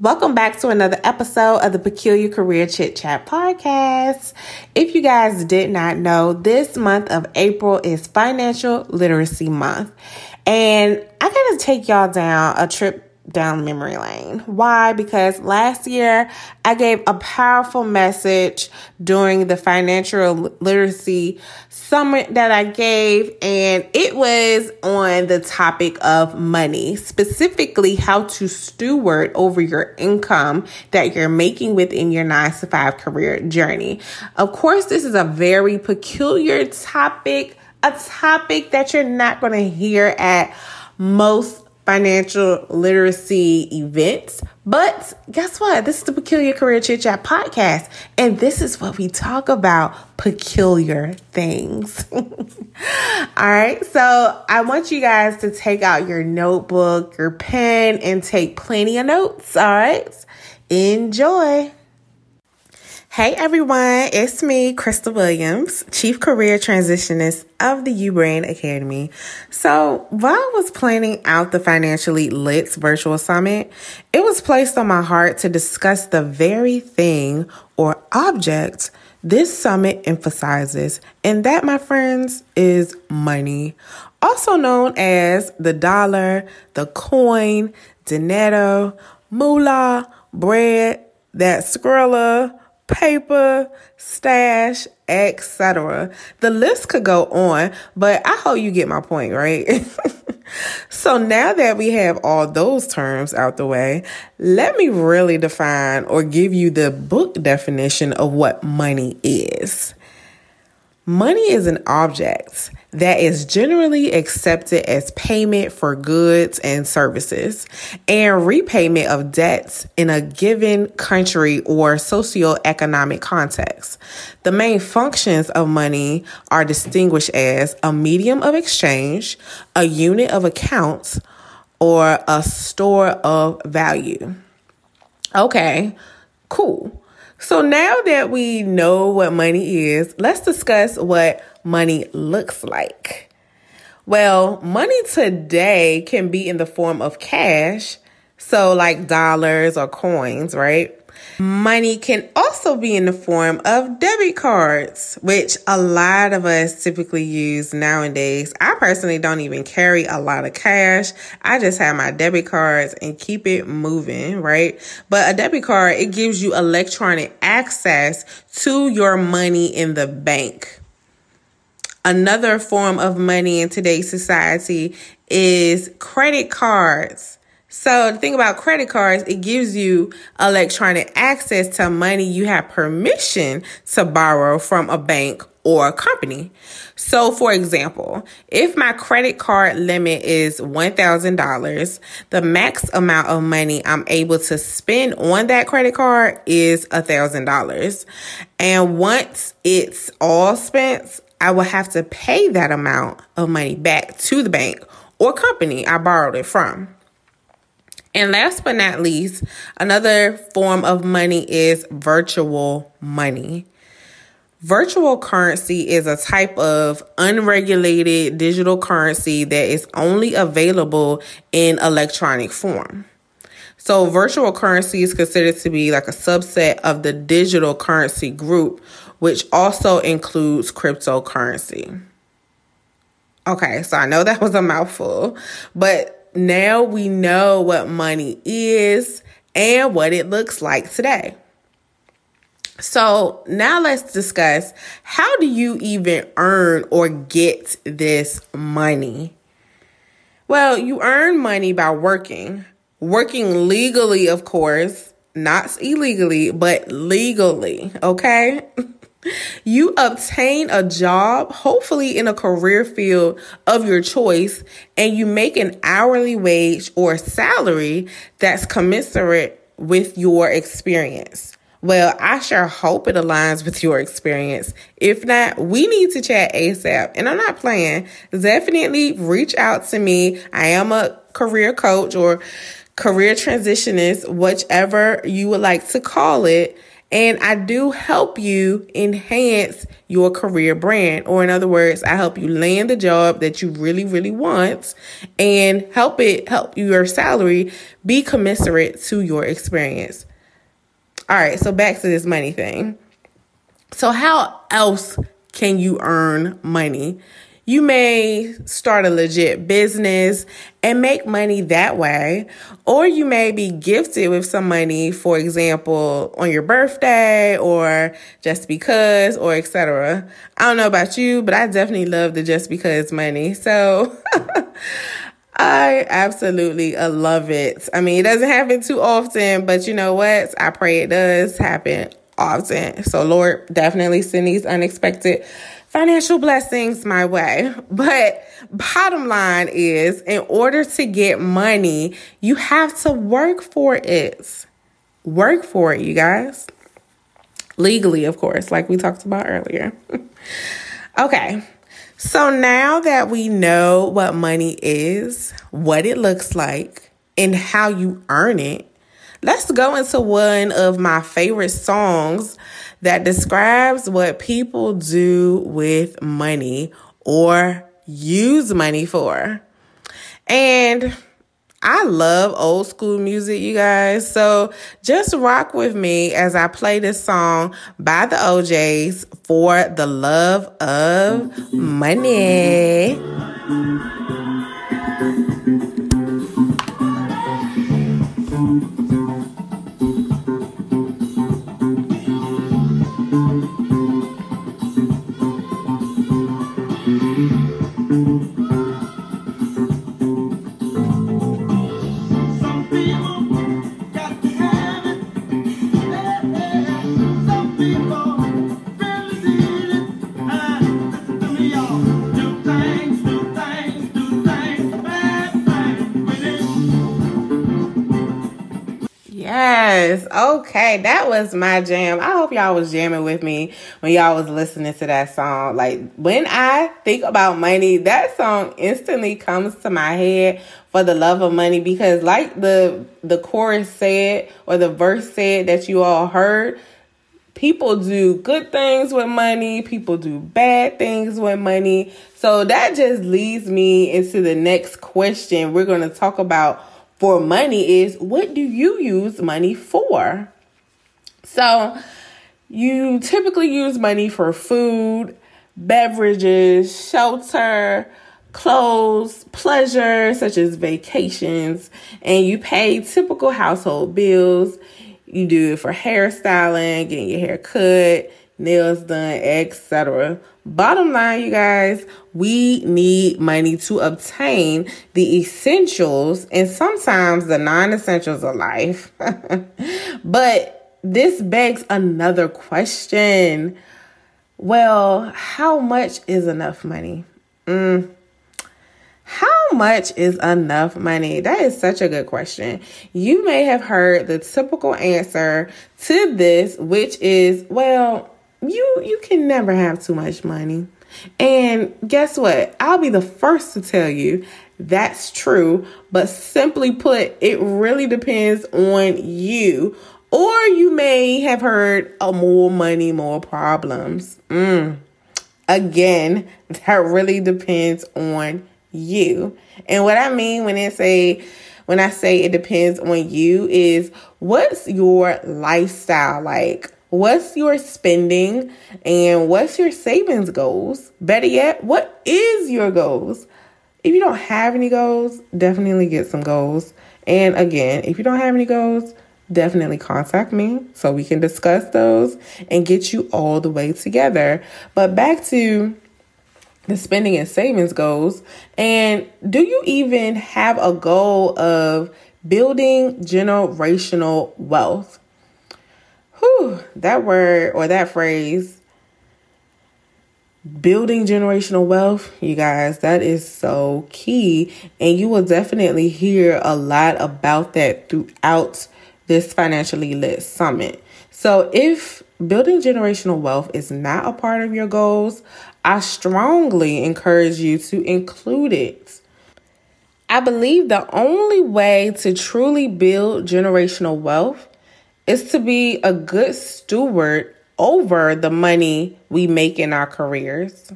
Welcome back to another episode of the Peculiar Career Chit Chat podcast. If you guys did not know, this month of April is Financial Literacy Month. And I gotta take y'all down a trip down memory lane. Why? Because last year I gave a powerful message during the financial literacy summit that I gave, and it was on the topic of money, specifically how to steward over your income that you're making within your nine to five career journey. Of course, this is a very peculiar topic, a topic that you're not going to hear at most financial literacy events. But guess what? This is the Peculiar Career Chit Chat podcast, and this is what we talk about peculiar things. all right, so I want you guys to take out your notebook, your pen, and take plenty of notes. All right, enjoy. Hey everyone, it's me, Crystal Williams, Chief Career Transitionist of the YOU Brand Academy. So, while I was planning out the Financially Lit virtual summit, it was placed on my heart to discuss the very thing or object this summit emphasizes, and that, my friends, is money, also known as the dollar, the coin, dinero, moolah, bread, that skrilla, paper, stash, etc. The list could go on, but I hope you get my point, right? so now that we have all those terms out the way, let me really define or give you the book definition of what money is. Money is an object that is generally accepted as payment for goods and services and repayment of debts in a given country or socioeconomic context. The main functions of money are distinguished as a medium of exchange, a unit of accounts, or a store of value. Okay, cool. So now that we know what money is, let's discuss what money looks like. Well, money today can be in the form of cash, so like dollars or coins, right? Money can also be in the form of debit cards, which a lot of us typically use nowadays. I personally don't even carry a lot of cash. I just have my debit cards and keep it moving, right? But a debit card, it gives you electronic access to your money in the bank. Another form of money in today's society is credit cards. So the thing about credit cards, it gives you electronic access to money you have permission to borrow from a bank or a company. So for example, if my credit card limit is $1,000, the max amount of money I'm able to spend on that credit card is $1,000. And once it's all spent, I will have to pay that amount of money back to the bank or company I borrowed it from. And last but not least, another form of money is virtual money. Virtual currency is a type of unregulated digital currency that is only available in electronic form. So, virtual currency is considered to be like a subset of the digital currency group, which also includes cryptocurrency. Okay, so I know that was a mouthful, but now we know what money is and what it looks like today. So now let's discuss how do you even earn or get this money? Well, you earn money by working, working legally, of course, not illegally, but legally, okay? You obtain a job, hopefully in a career field of your choice, and you make an hourly wage or salary that's commensurate with your experience. Well, I sure hope it aligns with your experience. If not, we need to chat ASAP. And I'm not playing. Definitely reach out to me. I am a career coach or career transitionist, whichever you would like to call it. And I do help you enhance your career brand. Or in other words, I help you land the job that you really, really want and help it help your salary be commensurate to your experience. All right, so back to this money thing. So how else can you earn money? You may start a legit business and make money that way, or you may be gifted with some money, for example, on your birthday or just because or etc. I don't know about you, but I definitely love the just because money. So I absolutely uh, love it. I mean, it doesn't happen too often, but you know what? I pray it does happen often. So Lord, definitely send these unexpected financial blessings my way. But bottom line is, in order to get money, you have to work for it. Work for it, you guys. Legally, of course, like we talked about earlier. okay. So now that we know what money is, what it looks like, and how you earn it, let's go into one of my favorite songs that describes what people do with money or use money for. And I love old school music, you guys. So just rock with me as I play this song by the O'Jays for the love of money. Okay. That was my jam. I hope y'all was jamming with me when y'all was listening to that song. Like when I think about money, that song instantly comes to my head for the love of money because like the the chorus said or the verse said that you all heard, people do good things with money, people do bad things with money. So that just leads me into the next question we're going to talk about for money is what do you use money for? So, you typically use money for food, beverages, shelter, clothes, pleasure, such as vacations, and you pay typical household bills. You do it for hairstyling, getting your hair cut, nails done, etc. Bottom line, you guys, we need money to obtain the essentials and sometimes the non essentials of life. but this begs another question. Well, how much is enough money? Mm. How much is enough money? That is such a good question. You may have heard the typical answer to this, which is, well, you you can never have too much money. And guess what? I'll be the first to tell you that's true, but simply put, it really depends on you. Or you may have heard oh, more money, more problems. Mm. Again, that really depends on you. And what I mean when I say when I say it depends on you is what's your lifestyle like? What's your spending and what's your savings goals? Better yet, what is your goals? If you don't have any goals, definitely get some goals. And again, if you don't have any goals, definitely contact me so we can discuss those and get you all the way together. But back to the spending and savings goals. And do you even have a goal of building generational wealth? Whew, that word or that phrase building generational wealth, you guys, that is so key. And you will definitely hear a lot about that throughout this financially lit summit. So if building generational wealth is not a part of your goals, I strongly encourage you to include it. I believe the only way to truly build generational wealth is to be a good steward over the money we make in our careers.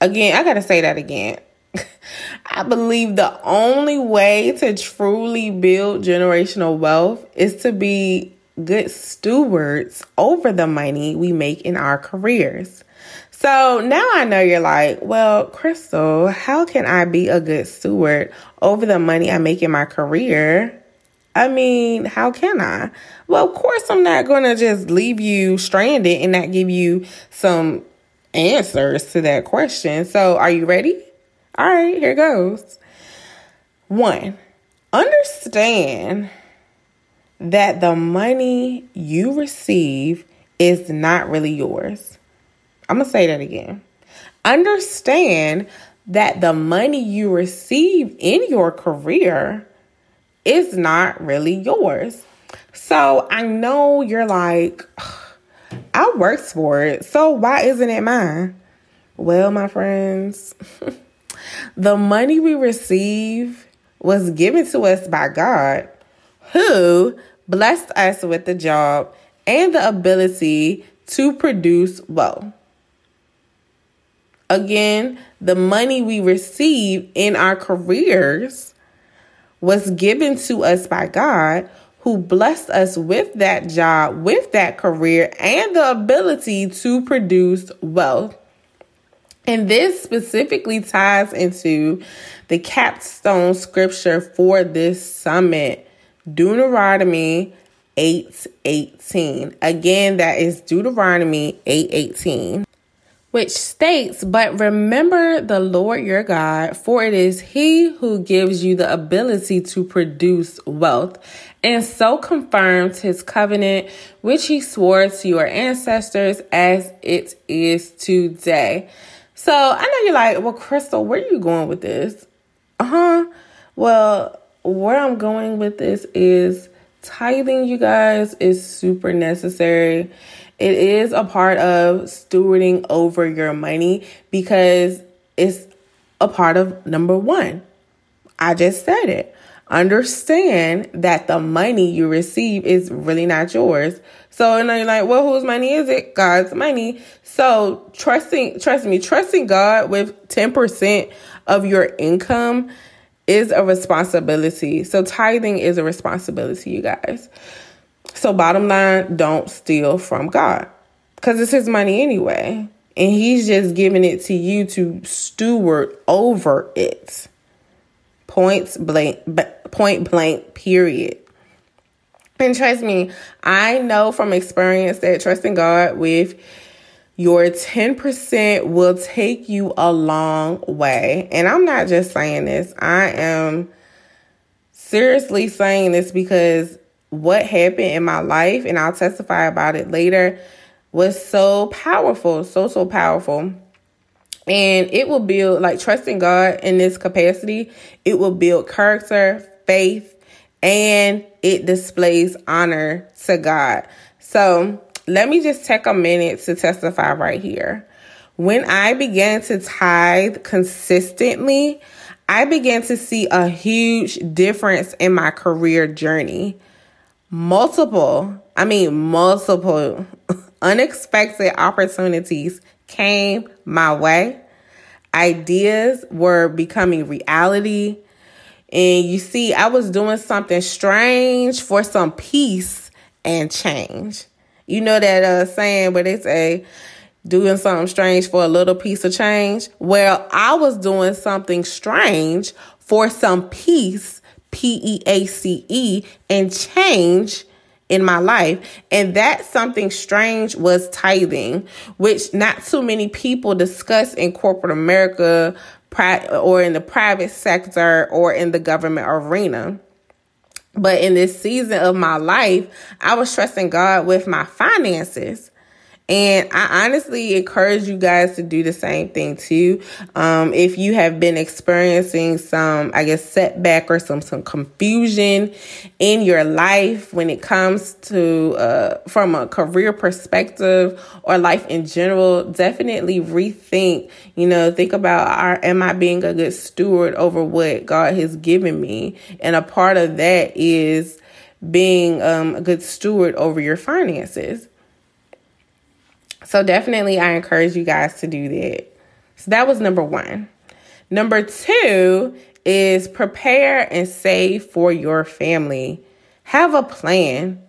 Again, I got to say that again. I believe the only way to truly build generational wealth is to be good stewards over the money we make in our careers. So now I know you're like, well, Crystal, how can I be a good steward over the money I make in my career? I mean, how can I? Well, of course, I'm not going to just leave you stranded and not give you some answers to that question. So, are you ready? All right, here goes. One, understand that the money you receive is not really yours. I'm going to say that again. Understand that the money you receive in your career is not really yours. So I know you're like, I worked for it, so why isn't it mine? Well, my friends, the money we receive was given to us by God, who blessed us with the job and the ability to produce wealth. Again, the money we receive in our careers was given to us by God, who blessed us with that job, with that career, and the ability to produce wealth. And this specifically ties into the capstone scripture for this summit, Deuteronomy 8:18. Again, that is Deuteronomy 8:18 which states, But remember the Lord your God, for it is he who gives you the ability to produce wealth, and so confirms his covenant, which he swore to your ancestors as it is today. So I know you're like, Well, Crystal, where are you going with this? Uh huh. Well, where I'm going with this is tithing, you guys, is super necessary. It is a part of stewarding over your money because it's a part of number one. I just said it. Understand that the money you receive is really not yours. So, and you're like, well, whose money is it? God's money. So, trusting, trust me, trusting God with 10% of your income is a responsibility. So, tithing is a responsibility, you guys. So, bottom line, don't steal from God because it's His money anyway. And He's just giving it to you to steward over it. Points blank, point blank, period. And trust me, I know from experience that trusting God with your 10% will take you a long way. And I'm not just saying this, I am seriously saying this because what happened in my life, and I'll testify about it later, was so powerful, so, so powerful. And it will build, like trusting God in this capacity, it will build character, faith, and it displays honor to God. So let me just take a minute to testify right here. When I began to tithe consistently, I began to see a huge difference in my career journey multiple, I mean, multiple unexpected opportunities came my way. Ideas were becoming reality. And you see, I was doing something strange for some peace and change. You know that uh, saying where they say, doing something strange for a little piece of change? Well, I was doing something strange for some peace P E A C E, and change in my life. And that something strange was tithing, which not too many people discuss in corporate America or in the private sector or in the government arena. But in this season of my life, I was trusting God with my finances. And I honestly encourage you guys to do the same thing too. Um, if you have been experiencing some, I guess, setback or some some confusion in your life when it comes to uh, from a career perspective or life in general, definitely rethink. You know, think about: are, Am I being a good steward over what God has given me? And a part of that is being um, a good steward over your finances. So definitely, I encourage you guys to do that. So that was number one. Number two is prepare and save for your family. Have a plan.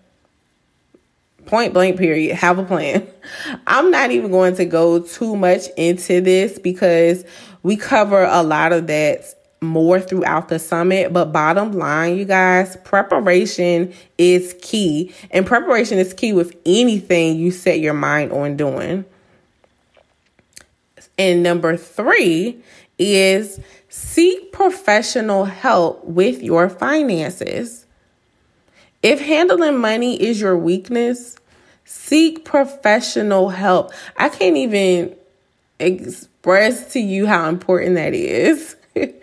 Point blank, period. Have a plan. I'm not even going to go too much into this because we cover a lot of that more throughout the summit. But bottom line, you guys, preparation is key. And preparation is key with anything you set your mind on doing. And number three is seek professional help with your finances. If handling money is your weakness, seek professional help. I can't even express to you how important that is.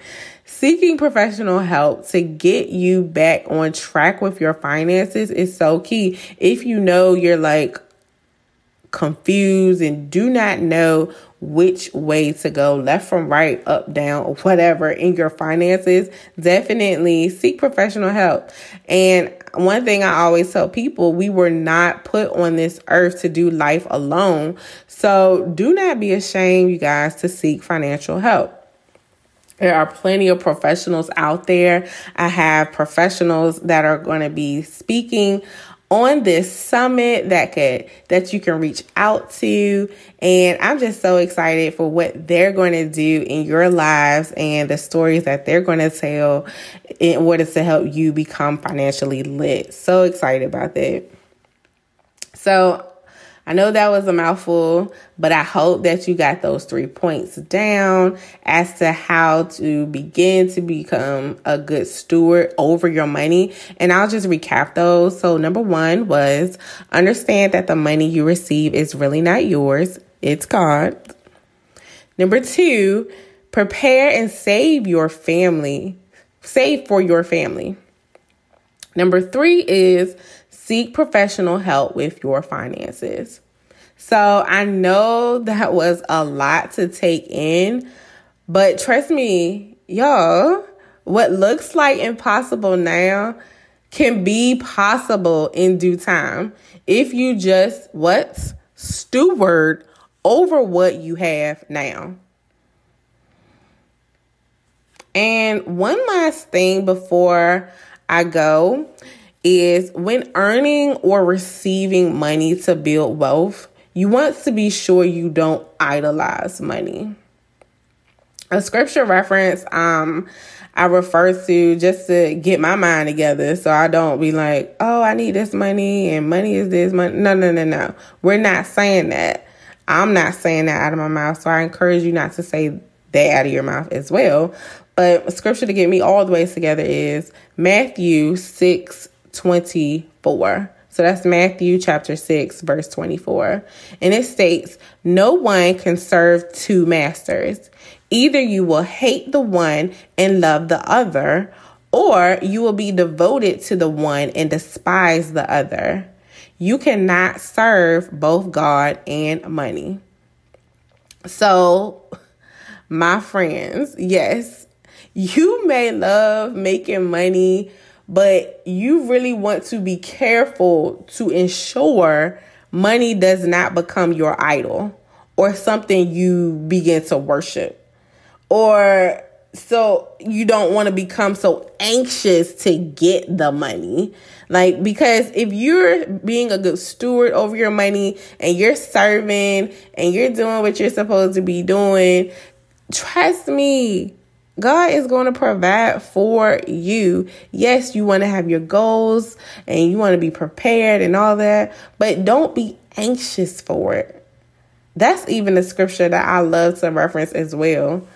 Seeking professional help to get you back on track with your finances is so key. If you know you're like confused and do not know which way to go, left from right, up, down, or whatever in your finances, definitely seek professional help. And one thing I always tell people, we were not put on this earth to do life alone. So do not be ashamed, you guys, to seek financial help. There are plenty of professionals out there. I have professionals that are going to be speaking on this summit that could that you can reach out to and I'm just so excited for what they're going to do in your lives and the stories that they're going to tell in order to help you become financially lit. So excited about that. So I know that was a mouthful, but I hope that you got those three points down as to how to begin to become a good steward over your money. And I'll just recap those. So, number one was understand that the money you receive is really not yours, it's God. Number two, prepare and save your family, save for your family. Number three is seek professional help with your finances. So I know that was a lot to take in, but trust me, y'all, what looks like impossible now can be possible in due time if you just what steward over what you have now. And one last thing before I go is when earning or receiving money to build wealth, you want to be sure you don't idolize money. A scripture reference um I refer to just to get my mind together so I don't be like, oh, I need this money and money is this money. No, no, no, no. We're not saying that. I'm not saying that out of my mouth. So I encourage you not to say that out of your mouth as well. But scripture to get me all the ways together is Matthew 6 24. So that's Matthew chapter 6, verse 24. And it states, No one can serve two masters. Either you will hate the one and love the other, or you will be devoted to the one and despise the other. You cannot serve both God and money. So, my friends, yes, you may love making money but you really want to be careful to ensure money does not become your idol or something you begin to worship. Or so you don't want to become so anxious to get the money. Like, because if you're being a good steward over your money and you're serving and you're doing what you're supposed to be doing, trust me, God is going to provide for you. Yes, you want to have your goals and you want to be prepared and all that, but don't be anxious for it. That's even a scripture that I love to reference as well.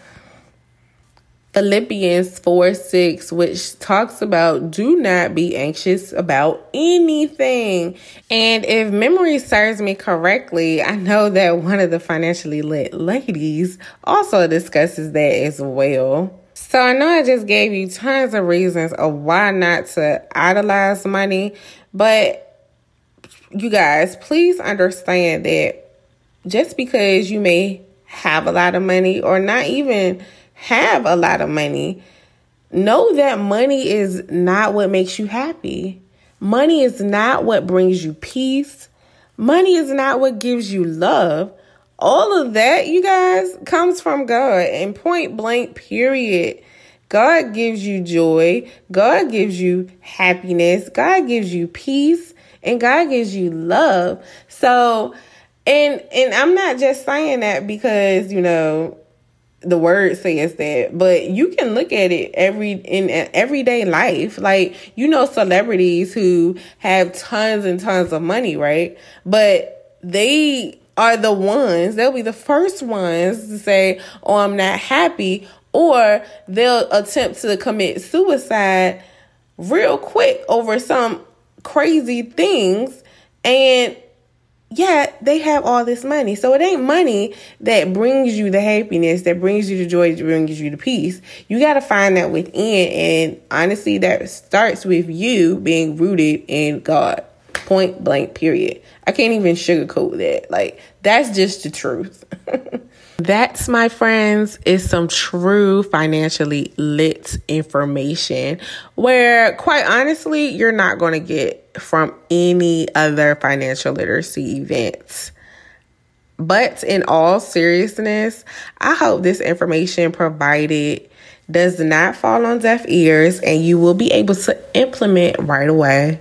Philippians 4 6, which talks about do not be anxious about anything. And if memory serves me correctly, I know that one of the financially lit ladies also discusses that as well. So I know I just gave you tons of reasons of why not to idolize money, but you guys, please understand that just because you may have a lot of money or not even have a lot of money, know that money is not what makes you happy. Money is not what brings you peace. Money is not what gives you love. All of that, you guys, comes from God and point blank, period. God gives you joy. God gives you happiness. God gives you peace and God gives you love. So, and and I'm not just saying that because, you know, the word says that, but you can look at it every in everyday life. Like you know celebrities who have tons and tons of money, right? But they are the ones, they'll be the first ones to say, "Oh, I'm not happy," or they'll attempt to commit suicide real quick over some crazy things and yeah, they have all this money. So it ain't money that brings you the happiness, that brings you the joy, that brings you the peace. You got to find that within. And honestly, that starts with you being rooted in God. Point blank, period. I can't even sugarcoat that. Like, that's just the truth. That's, my friends, is some true financially lit information where, quite honestly, you're not going to get from any other financial literacy events. But in all seriousness, I hope this information provided does not fall on deaf ears and you will be able to implement right away.